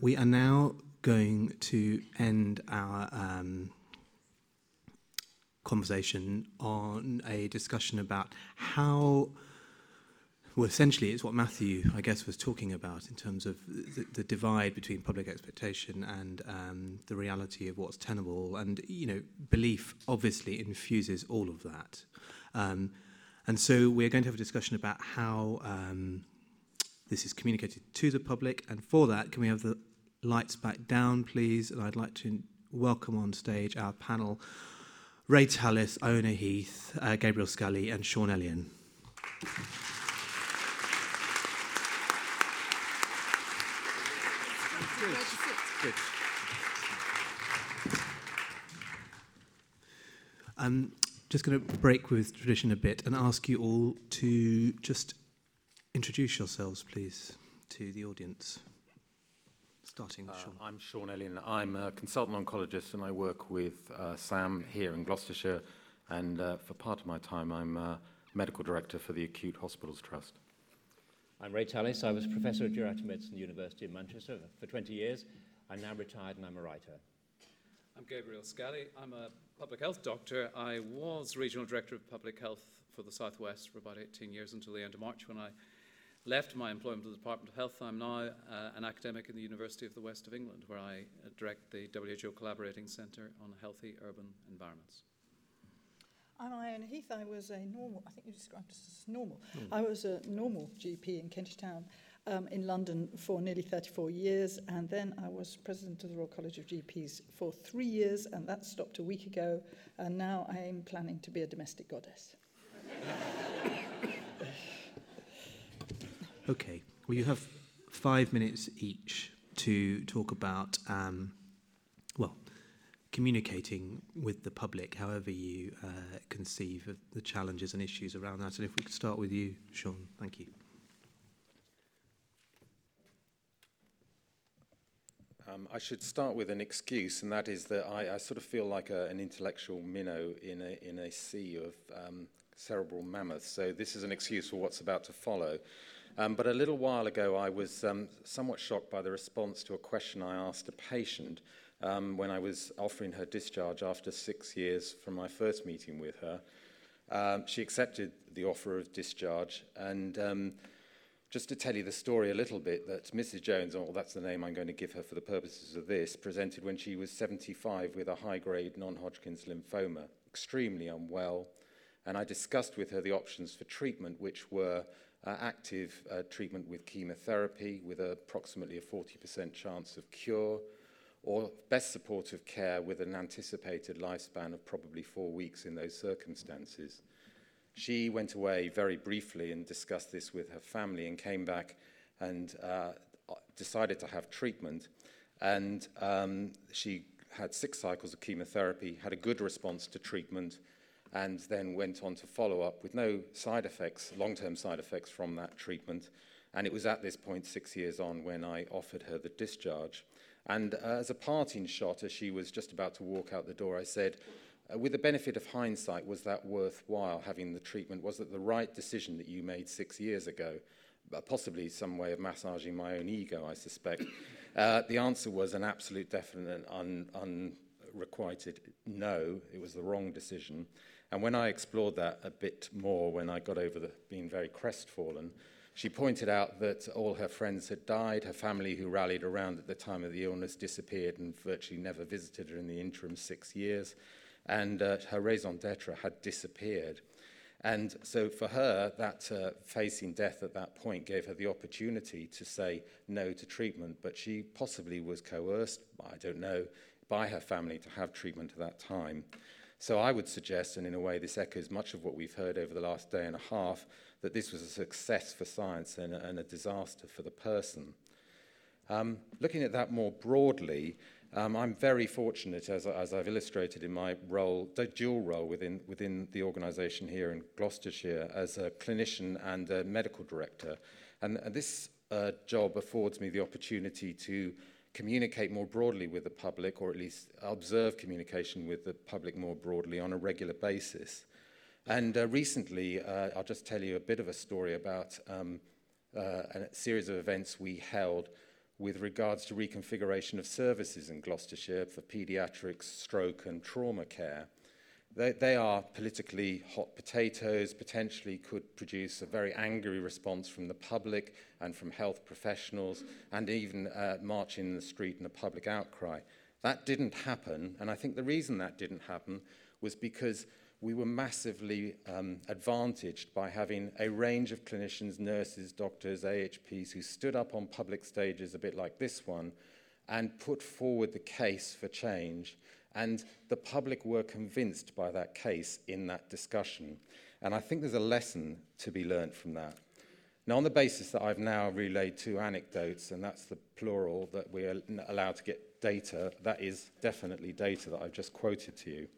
we are now going to end our um, conversation on a discussion about how well, essentially, it's what Matthew, I guess, was talking about in terms of the, the divide between public expectation and um, the reality of what's tenable. And, you know, belief obviously infuses all of that. Um, and so we're going to have a discussion about how um, this is communicated to the public. And for that, can we have the lights back down, please? And I'd like to welcome on stage our panel Ray Tallis, Iona Heath, uh, Gabriel Scally, and Sean Elyan. I'm just going to break with tradition a bit and ask you all to just introduce yourselves, please, to the audience. Starting with uh, Sean. I'm Sean Elyan. I'm a consultant oncologist and I work with uh, SAM here in Gloucestershire. And uh, for part of my time, I'm uh, medical director for the Acute Hospitals Trust. I'm Ray Tallis. I was professor of geriatric medicine at the University of Manchester for 20 years I'm now retired and I'm a writer. I'm Gabriel Scally. I'm a public health doctor. I was regional director of public health for the Southwest for about 18 years until the end of March when I left my employment at the Department of Health. I'm now uh, an academic in the University of the West of England, where I uh, direct the WHO Collaborating Centre on Healthy Urban Environments. I'm Iona Heath. I was a normal, I think you described us as normal. Mm. I was a normal GP in Kentish Town um, in London for nearly 34 years, and then I was president of the Royal College of GPs for three years, and that stopped a week ago, and now I am planning to be a domestic goddess. okay, well, you have five minutes each to talk about, um, well, communicating with the public, however you uh, conceive of the challenges and issues around that. And if we could start with you, Sean, thank you. Um, I should start with an excuse, and that is that I, I sort of feel like a, an intellectual minnow in a, in a sea of um, cerebral mammoths. So this is an excuse for what's about to follow. Um, but a little while ago, I was um, somewhat shocked by the response to a question I asked a patient um, when I was offering her discharge after six years from my first meeting with her. Um, she accepted the offer of discharge and um, just to tell you the story a little bit, that Mrs. Jones, or oh, that's the name I'm going to give her for the purposes of this, presented when she was 75 with a high grade non Hodgkin's lymphoma, extremely unwell. And I discussed with her the options for treatment, which were active uh, treatment with chemotherapy with approximately a 40% chance of cure, or best supportive care with an anticipated lifespan of probably four weeks in those circumstances. She went away very briefly and discussed this with her family and came back and uh, decided to have treatment. And um, she had six cycles of chemotherapy, had a good response to treatment, and then went on to follow up with no side effects, long term side effects from that treatment. And it was at this point, six years on, when I offered her the discharge. And uh, as a parting shot, as she was just about to walk out the door, I said, uh, with the benefit of hindsight, was that worthwhile having the treatment? Was it the right decision that you made six years ago? Uh, possibly some way of massaging my own ego, I suspect. Uh, the answer was an absolute, definite, un, unrequited no. It was the wrong decision. And when I explored that a bit more, when I got over the, being very crestfallen, she pointed out that all her friends had died, her family who rallied around at the time of the illness disappeared and virtually never visited her in the interim six years and uh, her raison d'etre had disappeared. And so for her, that uh, facing death at that point gave her the opportunity to say no to treatment, but she possibly was coerced, I don't know, by her family to have treatment at that time. So I would suggest, and in a way this echoes much of what we've heard over the last day and a half, that this was a success for science and a, and a disaster for the person. Um, looking at that more broadly, um, I'm very fortunate, as, as I've illustrated in my role, the dual role within, within the organisation here in Gloucestershire as a clinician and a medical director. And, and this uh, job affords me the opportunity to communicate more broadly with the public, or at least observe communication with the public more broadly on a regular basis. And uh, recently, uh, I'll just tell you a bit of a story about um, uh, a series of events we held with regards to reconfiguration of services in Gloucestershire for paediatrics, stroke, and trauma care. They, they are politically hot potatoes, potentially could produce a very angry response from the public and from health professionals, and even uh, march in the street in a public outcry. That didn't happen, and I think the reason that didn't happen was because we were massively um, advantaged by having a range of clinicians, nurses, doctors, AHPs who stood up on public stages, a bit like this one, and put forward the case for change. And the public were convinced by that case in that discussion. And I think there's a lesson to be learned from that. Now, on the basis that I've now relayed two anecdotes, and that's the plural that we're allowed to get data, that is definitely data that I've just quoted to you.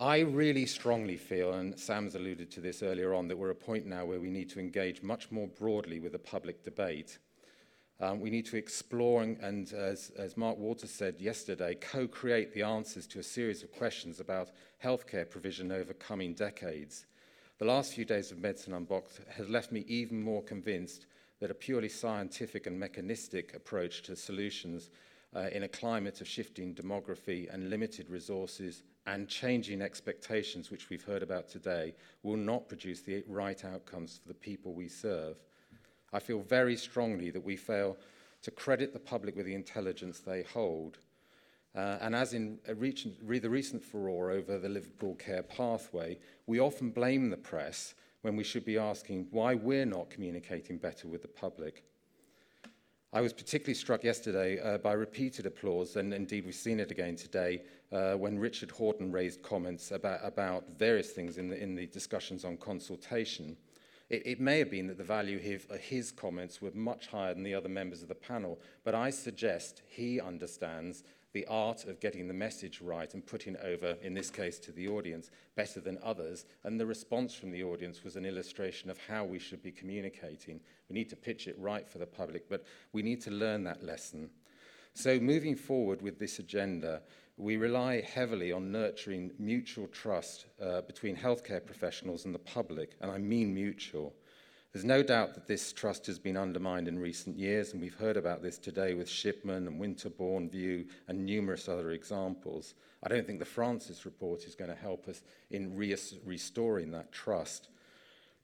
I really strongly feel, and Sam's alluded to this earlier on, that we're at a point now where we need to engage much more broadly with the public debate. Um, we need to explore and, and as, as Mark Waters said yesterday, co-create the answers to a series of questions about healthcare provision over coming decades. The last few days of Medicine Unboxed has left me even more convinced that a purely scientific and mechanistic approach to solutions uh, in a climate of shifting demography and limited resources and changing expectations, which we've heard about today, will not produce the right outcomes for the people we serve. I feel very strongly that we fail to credit the public with the intelligence they hold. Uh, and as in recent, the recent furore over the Liverpool care pathway, we often blame the press when we should be asking why we're not communicating better with the public. I was particularly struck yesterday uh, by repeated applause, and indeed we've seen it again today, uh, when Richard Horton raised comments about, about various things in the, in the discussions on consultation. It, it may have been that the value of uh, his comments were much higher than the other members of the panel, but I suggest he understands the art of getting the message right and putting over, in this case, to the audience better than others. And the response from the audience was an illustration of how we should be communicating. We need to pitch it right for the public, but we need to learn that lesson. So, moving forward with this agenda, we rely heavily on nurturing mutual trust uh, between healthcare professionals and the public, and I mean mutual. There's no doubt that this trust has been undermined in recent years, and we've heard about this today with Shipman and Winterbourne View and numerous other examples. I don't think the Francis report is going to help us in re- restoring that trust.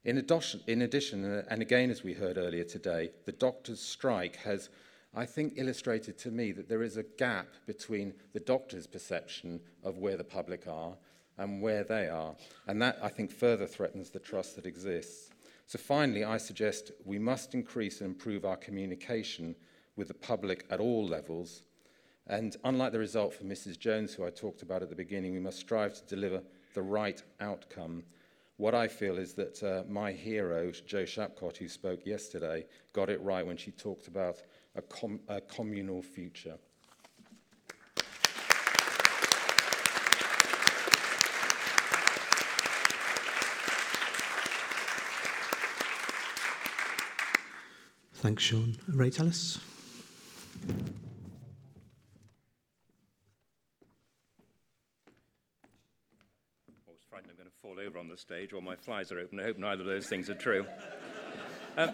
In addition, in addition, uh, and again as we heard earlier today, the doctors' strike has, I think, illustrated to me that there is a gap between the doctors' perception of where the public are and where they are. And that, I think, further threatens the trust that exists. So, finally, I suggest we must increase and improve our communication with the public at all levels. And unlike the result for Mrs. Jones, who I talked about at the beginning, we must strive to deliver the right outcome. What I feel is that uh, my hero, Jo Shapcott, who spoke yesterday, got it right when she talked about a, com- a communal future. Thanks, Sean. Ray Tallis. I was frightened I'm going to fall over on the stage or my flies are open. I hope neither of those things are true. um,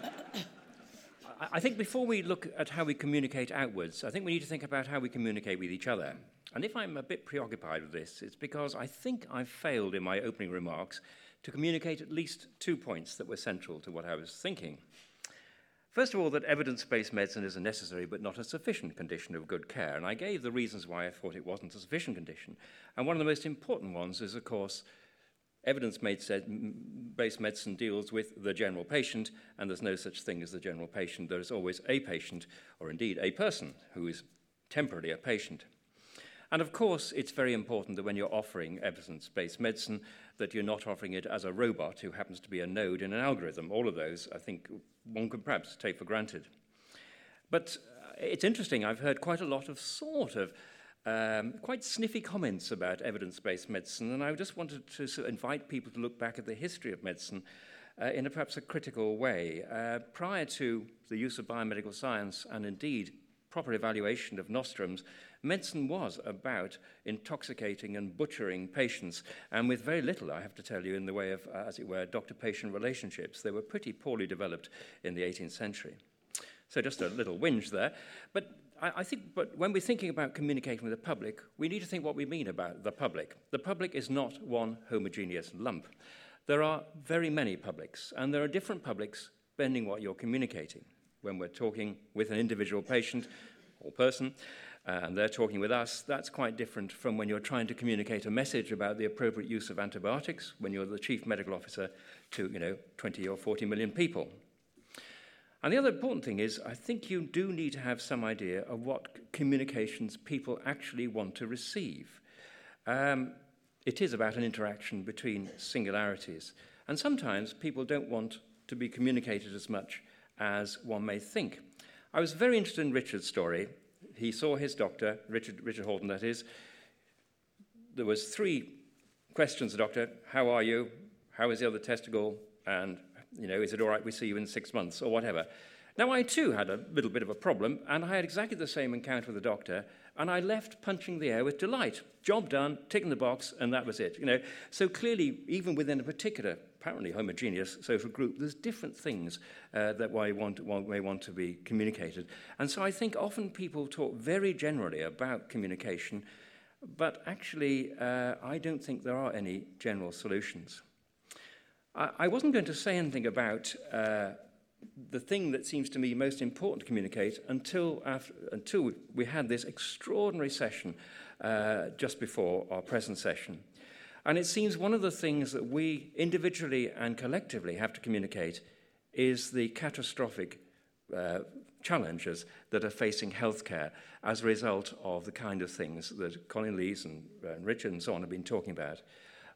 I think before we look at how we communicate outwards, I think we need to think about how we communicate with each other. And if I'm a bit preoccupied with this, it's because I think I've failed in my opening remarks to communicate at least two points that were central to what I was thinking. First of all, that evidence based medicine is a necessary but not a sufficient condition of good care. And I gave the reasons why I thought it wasn't a sufficient condition. And one of the most important ones is, of course, evidence based medicine deals with the general patient, and there's no such thing as the general patient. There is always a patient, or indeed a person, who is temporarily a patient. And of course, it's very important that when you're offering evidence based medicine, that you're not offering it as a robot who happens to be a node in an algorithm. All of those, I think, one could perhaps take for granted. But uh, it's interesting, I've heard quite a lot of sort of um, quite sniffy comments about evidence based medicine, and I just wanted to sort of invite people to look back at the history of medicine uh, in a perhaps a critical way. Uh, prior to the use of biomedical science and indeed proper evaluation of nostrums, medicine was about intoxicating and butchering patients, and with very little, I have to tell you, in the way of, uh, as it were, doctor patient relationships. They were pretty poorly developed in the 18th century. So just a little whinge there. But I, I think but when we're thinking about communicating with the public, we need to think what we mean about the public. The public is not one homogeneous lump. There are very many publics, and there are different publics depending what you're communicating. When we're talking with an individual patient or person, uh, and they're talking with us, that's quite different from when you're trying to communicate a message about the appropriate use of antibiotics when you're the chief medical officer to, you know, 20 or 40 million people. And the other important thing is, I think you do need to have some idea of what communications people actually want to receive. Um, it is about an interaction between singularities. And sometimes people don't want to be communicated as much as one may think. I was very interested in Richard's story. He saw his doctor, Richard, Richard Horton, that is. There was three questions, the doctor. How are you? How is the other testicle? And, you know, is it all right we see you in six months or whatever? Now, I too had a little bit of a problem, and I had exactly the same encounter with the doctor, and I left punching the air with delight. Job done, ticking the box, and that was it. You know, so clearly, even within a particular, apparently homogeneous social group, there's different things uh, that want, want, may want to be communicated. And so I think often people talk very generally about communication, but actually, uh, I don't think there are any general solutions. I, wasn't going to say anything about uh, the thing that seems to me most important to communicate until, after, until we had this extraordinary session uh, just before our present session. And it seems one of the things that we individually and collectively have to communicate is the catastrophic uh, challenges that are facing healthcare as a result of the kind of things that Colin Leys and, and Richard and so on have been talking about.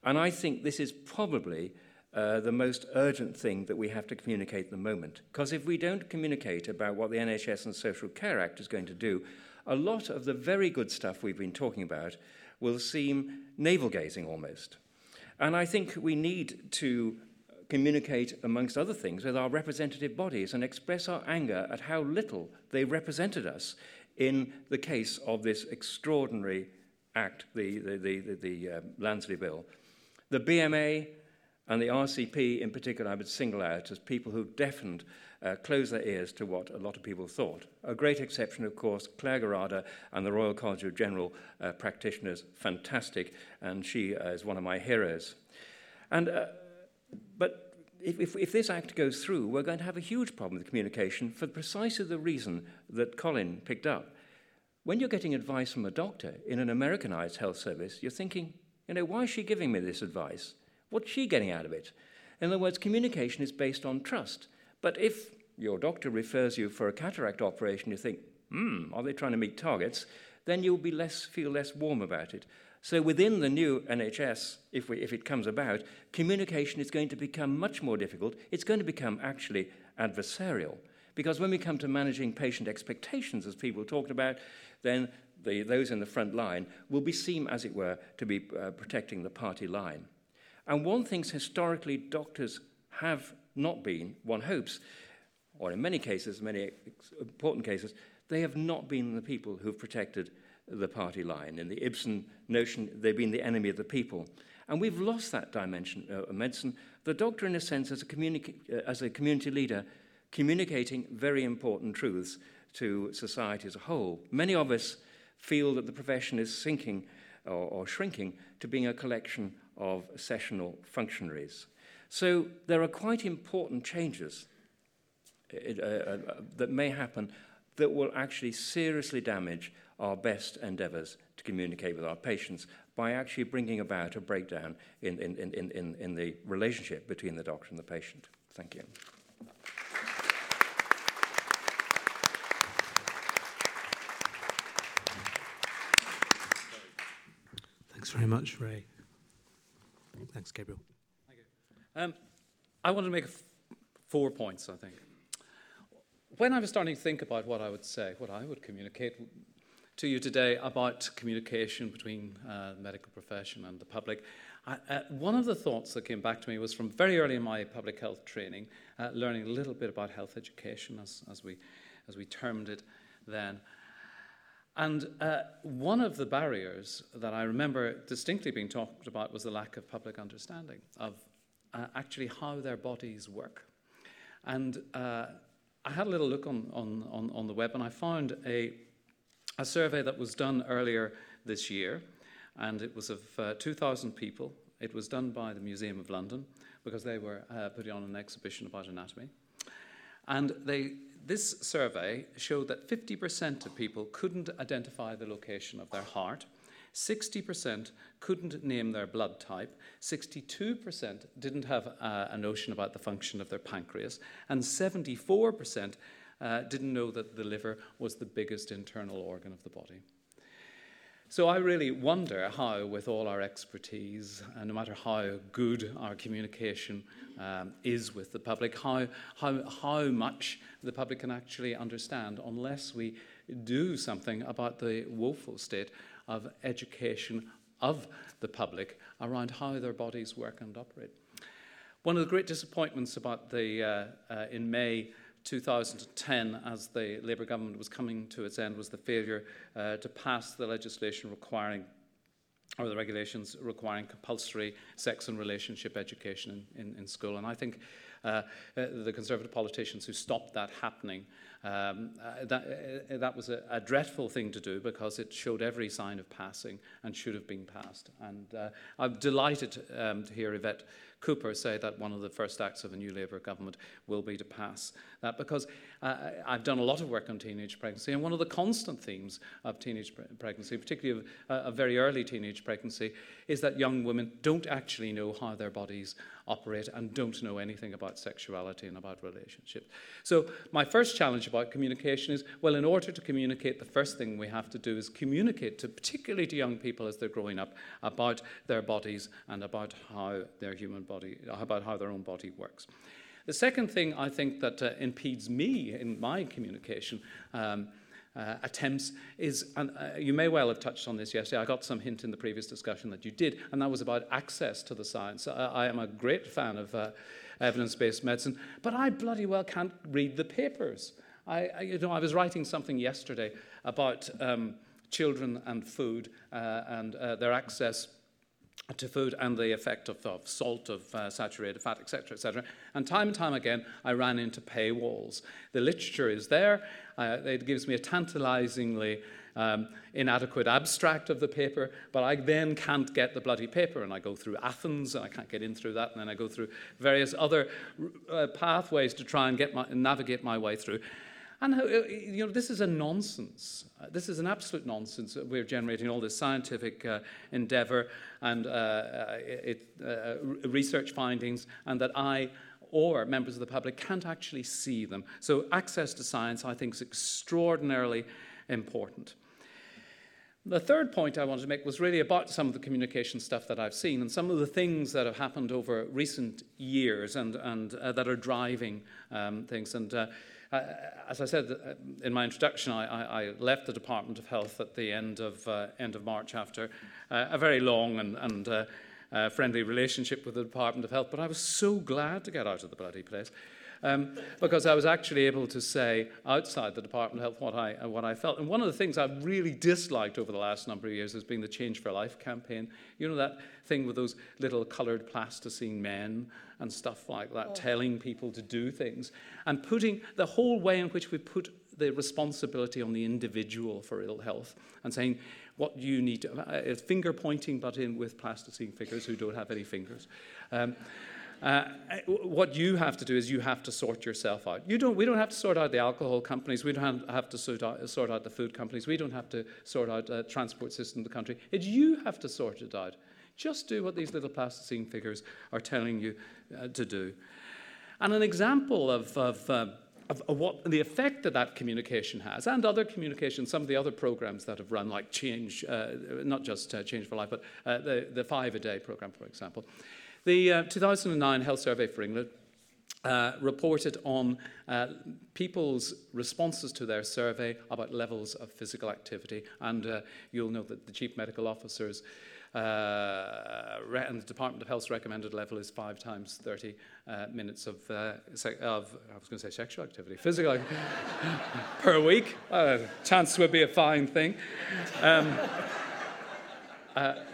And I think this is probably uh, the most urgent thing that we have to communicate at the moment. Because if we don't communicate about what the NHS and Social Care Act is going to do, a lot of the very good stuff we've been talking about will seem navel gazing almost. And I think we need to communicate, amongst other things, with our representative bodies and express our anger at how little they represented us in the case of this extraordinary act, the, the, the, the, the uh, Lansley Bill. The BMA and the RCP, in particular, I would single out as people who deafened, uh, closed their ears to what a lot of people thought. A great exception, of course, Clare Gerada and the Royal College of General uh, Practitioners, fantastic, and she uh, is one of my heroes. And, uh, but if, if, if this act goes through, we're going to have a huge problem with communication for precisely the reason that Colin picked up. When you're getting advice from a doctor in an Americanized health service, you're thinking, you know, why is she giving me this advice? What's she getting out of it? In other words, communication is based on trust. But if your doctor refers you for a cataract operation, you think, hmm, are they trying to meet targets? Then you'll be less, feel less warm about it. So within the new NHS, if, we, if it comes about, communication is going to become much more difficult. It's going to become actually adversarial. Because when we come to managing patient expectations, as people talked about, then the, those in the front line will be seen, as it were, to be uh, protecting the party line. And one thing historically doctors have not been, one hopes, or in many cases, many important cases, they have not been the people who've protected the party line. In the Ibsen notion, they've been the enemy of the people. And we've lost that dimension of medicine. The doctor, in a sense, as a, communi- uh, as a community leader, communicating very important truths to society as a whole. Many of us feel that the profession is sinking or, or shrinking to being a collection of sessional functionaries. So there are quite important changes uh, uh, that may happen that will actually seriously damage our best endeavours to communicate with our patients by actually bringing about a breakdown in, in, in, in, in the relationship between the doctor and the patient. Thank you. Thanks very much, Ray. Thanks, Gabriel. Thank you. Um, I wanted to make four points, I think. When I was starting to think about what I would say, what I would communicate to you today about communication between uh, the medical profession and the public, I, uh, one of the thoughts that came back to me was from very early in my public health training, uh, learning a little bit about health education, as, as, we, as we termed it then. And uh, one of the barriers that I remember distinctly being talked about was the lack of public understanding of uh, actually how their bodies work. And uh, I had a little look on, on, on, on the web and I found a, a survey that was done earlier this year, and it was of uh, 2,000 people. It was done by the Museum of London because they were uh, putting on an exhibition about anatomy. And they, this survey showed that 50% of people couldn't identify the location of their heart. 60% couldn't name their blood type, 62% didn't have uh, a notion about the function of their pancreas, and 74% uh, didn't know that the liver was the biggest internal organ of the body. So I really wonder how, with all our expertise, and no matter how good our communication um, is with the public, how, how, how much the public can actually understand unless we do something about the woeful state of education of the public around how their bodies work and operate. One of the great disappointments about the, uh, uh, in May 2010, as the Labour government was coming to its end, was the failure uh, to pass the legislation requiring or the regulations requiring compulsory sex and relationship education in, in, in school. And I think uh, uh, the Conservative politicians who stopped that happening Um, uh, that, uh, that was a, a dreadful thing to do because it showed every sign of passing and should have been passed. And uh, I'm delighted um, to hear Yvette Cooper say that one of the first acts of a new Labour government will be to pass that because uh, I've done a lot of work on teenage pregnancy, and one of the constant themes of teenage pre- pregnancy, particularly of uh, a very early teenage pregnancy, is that young women don't actually know how their bodies operate and don't know anything about sexuality and about relationships. So, my first challenge about communication is well, in order to communicate, the first thing we have to do is communicate to, particularly to young people as they're growing up, about their bodies and about how their human body, about how their own body works. The second thing I think that uh, impedes me in my communication um, uh, attempts is, and uh, you may well have touched on this yesterday, I got some hint in the previous discussion that you did, and that was about access to the science. I, I am a great fan of uh, evidence-based medicine, but I bloody well can't read the papers. I, I, you know, I was writing something yesterday about um, children and food uh, and uh, their access to food and the effect of, of salt, of uh, saturated fat, etc., etc. And time and time again, I ran into paywalls. The literature is there. Uh, it gives me a tantalizingly um, inadequate abstract of the paper, but I then can't get the bloody paper. And I go through Athens, and I can't get in through that. And then I go through various other uh, pathways to try and get my, navigate my way through. And uh, you know, this is a nonsense. Uh, this is an absolute nonsense. We're generating all this scientific uh, endeavor and uh, uh it, research findings, and that I or members of the public can't actually see them. So, access to science, I think, is extraordinarily important. The third point I wanted to make was really about some of the communication stuff that I've seen and some of the things that have happened over recent years and, and uh, that are driving um, things. And uh, uh, as I said uh, in my introduction, I, I, left the Department of Health at the end of, uh, end of March after uh, a very long and, and uh, friendly relationship with the Department of Health, but I was so glad to get out of the bloody place. Um, because I was actually able to say outside the Department of Health what I, what I felt. And one of the things I've really disliked over the last number of years has been the Change for Life campaign. You know that thing with those little coloured plasticine men and stuff like that, oh. telling people to do things, and putting the whole way in which we put the responsibility on the individual for ill health and saying what you need to, uh, finger pointing, but in with plasticine fingers who don't have any fingers. Um, uh, what you have to do is you have to sort yourself out. You don't, we don't have to sort out the alcohol companies. We don't have to sort out, sort out the food companies. We don't have to sort out the transport system of the country. It's you have to sort it out. Just do what these little plasticine figures are telling you uh, to do. And an example of, of, uh, of, what the effect that that communication has, and other communication, some of the other programs that have run, like Change, uh, not just uh, Change for Life, but the, the Five a Day program, for example. The uh, 2009 Health Survey for England uh, reported on uh, people's responses to their survey about levels of physical activity. And uh, you'll know that the chief medical officers uh, and the Department of Health's recommended level is five times 30 uh, minutes of, uh, of, I was going to say sexual activity, physical activity per week. chance would be a fine thing. Um,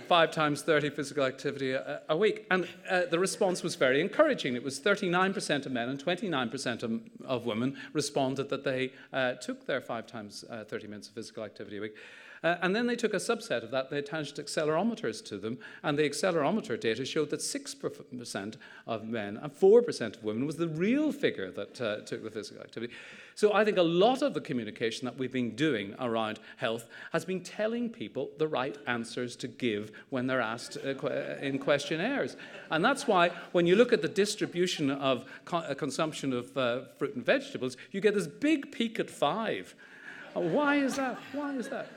five times 30 physical activity a, a week. And uh, the response was very encouraging. It was 39% of men and 29% of, of women responded that they uh, took their five times uh, 30 minutes of physical activity a week. Uh, and then they took a subset of that, they attached accelerometers to them, and the accelerometer data showed that 6% of men and 4% of women was the real figure that uh, took the physical activity. So I think a lot of the communication that we've been doing around health has been telling people the right answers to give when they're asked uh, uh in questionnaires. And that's why when you look at the distribution of co- uh, consumption of uh, fruit and vegetables, you get this big peak at five. Why is that? Why is that?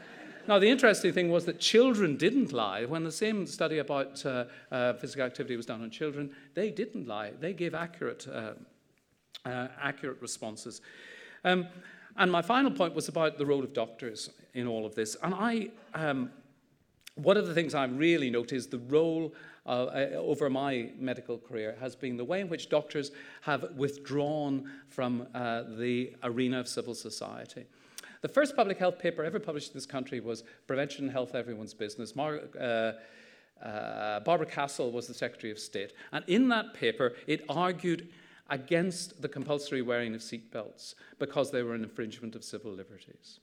Now, the interesting thing was that children didn't lie. When the same study about uh, uh, physical activity was done on children, they didn't lie. They gave accurate, uh, uh, accurate responses. Um, and my final point was about the role of doctors in all of this. And I, um, one of the things I really noticed the role uh, uh, over my medical career has been the way in which doctors have withdrawn from uh, the arena of civil society. The first public health paper ever published in this country was Prevention and Health Everyone's Business. Mar- uh, uh, Barbara Castle was the Secretary of State. And in that paper, it argued against the compulsory wearing of seatbelts because they were an infringement of civil liberties.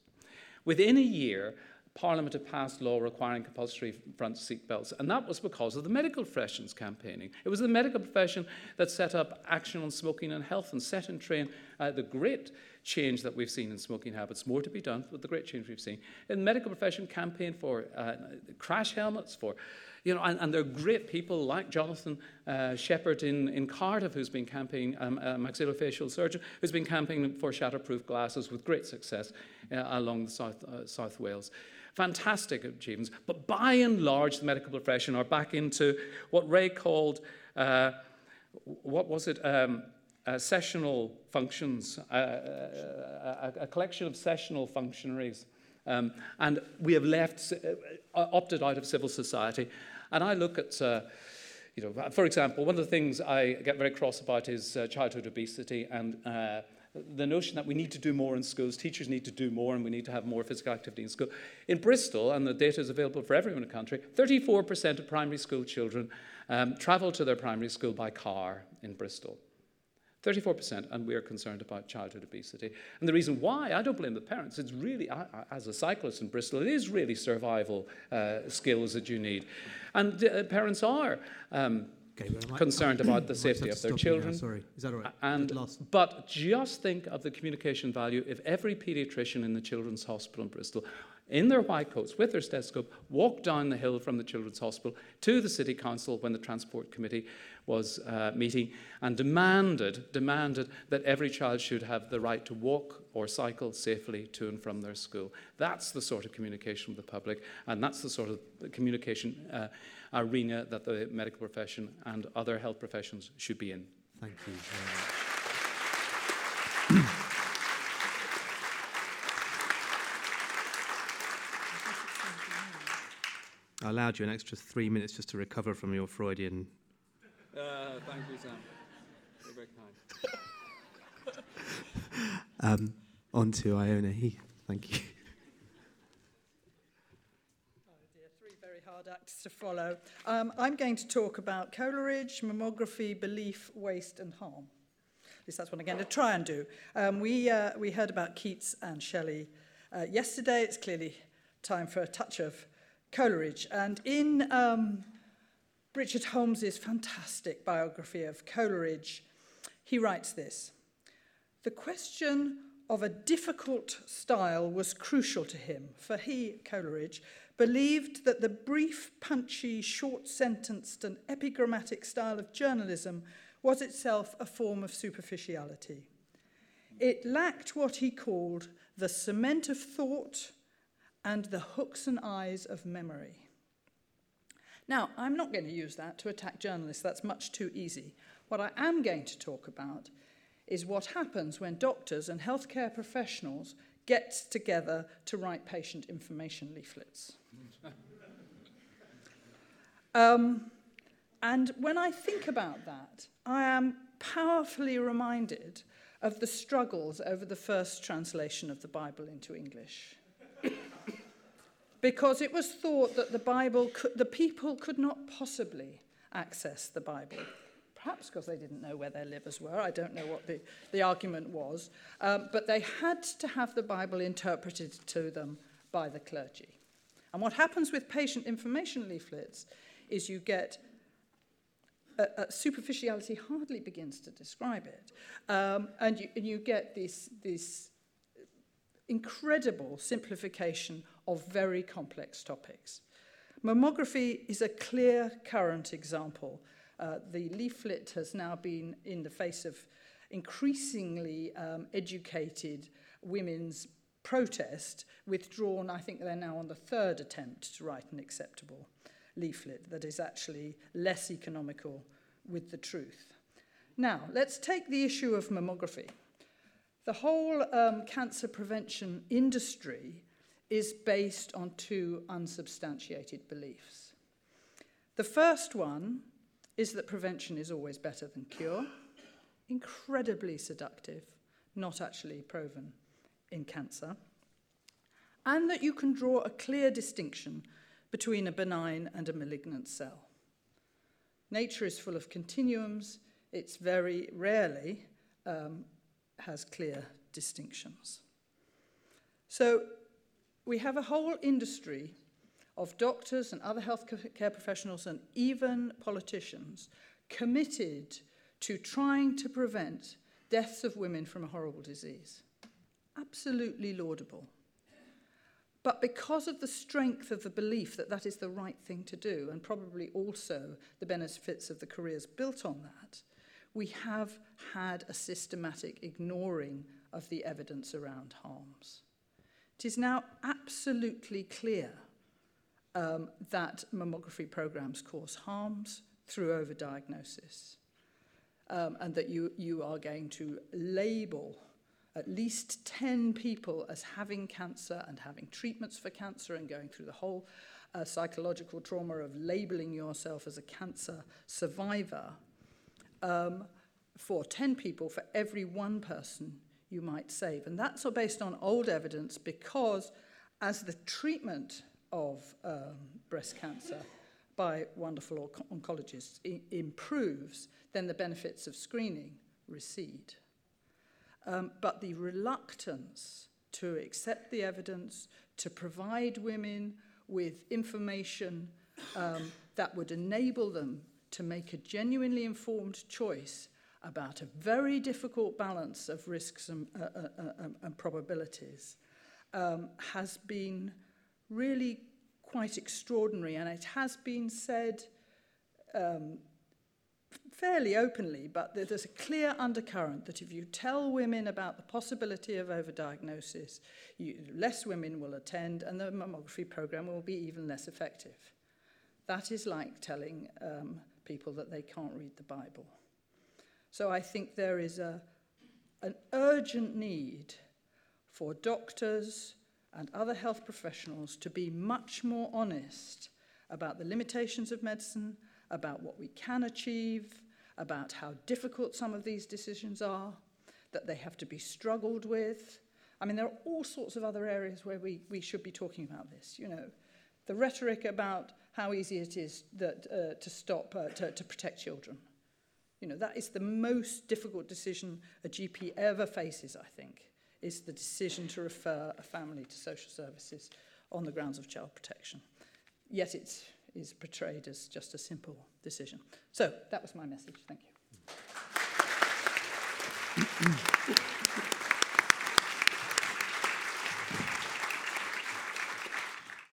Within a year, Parliament had passed law requiring compulsory front seat belts, and that was because of the medical profession's campaigning. It was the medical profession that set up Action on Smoking and Health and set in train uh, the great change that we've seen in smoking habits. More to be done, but the great change we've seen. In the medical profession, campaign for uh, crash helmets, for you know, and, and there are great people like Jonathan uh, Shepherd in, in Cardiff, who's been campaigning, um, a maxillofacial surgeon, who's been campaigning for shatterproof glasses with great success uh, along the South, uh, South Wales. Fantastic achievements. But by and large, the medical profession are back into what Ray called, uh, what was it? Um, uh, sessional functions, uh, uh, a, a, collection of sessional functionaries. Um, and we have left, uh, opted out of civil society. And I look at, uh, you know, for example, one of the things I get very cross about is uh, childhood obesity and the notion that we need to do more in schools, teachers need to do more, and we need to have more physical activity in school. In Bristol, and the data is available for everyone in the country, 34% of primary school children um, travel to their primary school by car in Bristol. 34%, and we are concerned about childhood obesity. And the reason why, I don't blame the parents, it's really, I, as a cyclist in Bristol, it is really survival uh, skills that you need. And uh, parents are um, okay, well, concerned about the safety of their children. Sorry, is that all right? And, but just think of the communication value if every paediatrician in the Children's Hospital in Bristol in their white coats with their stethoscope walked down the hill from the Children's Hospital to the City Council when the Transport Committee was uh, meeting and demanded, demanded that every child should have the right to walk or cycle safely to and from their school. That's the sort of communication with the public, and that's the sort of communication uh, arena that the medical profession and other health professions should be in. Thank you very much. I allowed you an extra three minutes just to recover from your Freudian uh, thank you, Sam. You're very kind. um, on to Iona Heath. Thank you. Oh dear, three very hard acts to follow. Um, I'm going to talk about Coleridge, mammography, belief, waste, and harm. At least that's what I'm going to try and do. Um, we, uh, we heard about Keats and Shelley uh, yesterday. It's clearly time for a touch of Coleridge. And in um, Richard Holmes's fantastic biography of Coleridge, he writes this The question of a difficult style was crucial to him, for he, Coleridge, believed that the brief, punchy, short sentenced, and epigrammatic style of journalism was itself a form of superficiality. It lacked what he called the cement of thought and the hooks and eyes of memory. Now, I'm not going to use that to attack journalists, that's much too easy. What I am going to talk about is what happens when doctors and healthcare professionals get together to write patient information leaflets. um, and when I think about that, I am powerfully reminded of the struggles over the first translation of the Bible into English. because it was thought that the Bible, could, the people could not possibly access the Bible. Perhaps because they didn't know where their livers were. I don't know what the, the argument was. Um, but they had to have the Bible interpreted to them by the clergy. And what happens with patient information leaflets is you get superficiality hardly begins to describe it. Um, and, you, and you get this, this incredible simplification of very complex topics. Mammography is a clear current example. Uh, the leaflet has now been in the face of increasingly um, educated women's protest, withdrawn. I think they're now on the third attempt to write an acceptable leaflet that is actually less economical with the truth. Now, let's take the issue of mammography. The whole um, cancer prevention industry is based on two unsubstantiated beliefs. The first one is that prevention is always better than cure, incredibly seductive, not actually proven in cancer, and that you can draw a clear distinction between a benign and a malignant cell. Nature is full of continuums, it's very rarely um, has clear distinctions. So we have a whole industry of doctors and other healthcare professionals and even politicians committed to trying to prevent deaths of women from a horrible disease. Absolutely laudable. But because of the strength of the belief that that is the right thing to do, and probably also the benefits of the careers built on that, we have had a systematic ignoring of the evidence around harms. It is now absolutely clear um, that mammography programs cause harms through overdiagnosis, um, and that you, you are going to label at least 10 people as having cancer and having treatments for cancer and going through the whole uh, psychological trauma of labeling yourself as a cancer survivor um, for 10 people for every one person you might save. And that's all based on old evidence because as the treatment of um, breast cancer by wonderful oncologists improves, then the benefits of screening recede. Um, but the reluctance to accept the evidence, to provide women with information um, that would enable them to make a genuinely informed choice about a very difficult balance of risks and, uh, uh, uh, and probabilities um, has been really quite extraordinary. And it has been said um, fairly openly, but there's a clear undercurrent that if you tell women about the possibility of overdiagnosis, you, less women will attend and the mammography program will be even less effective. That is like telling um, people that they can't read the Bible. So I think there is a, an urgent need for doctors and other health professionals to be much more honest about the limitations of medicine, about what we can achieve, about how difficult some of these decisions are, that they have to be struggled with. I mean, there are all sorts of other areas where we, we should be talking about this. You know, the rhetoric about how easy it is that, uh, to stop, uh, to, to protect children. You know, that is the most difficult decision a GP ever faces, I think, is the decision to refer a family to social services on the grounds of child protection. Yet it is portrayed as just a simple decision. So that was my message. Thank you.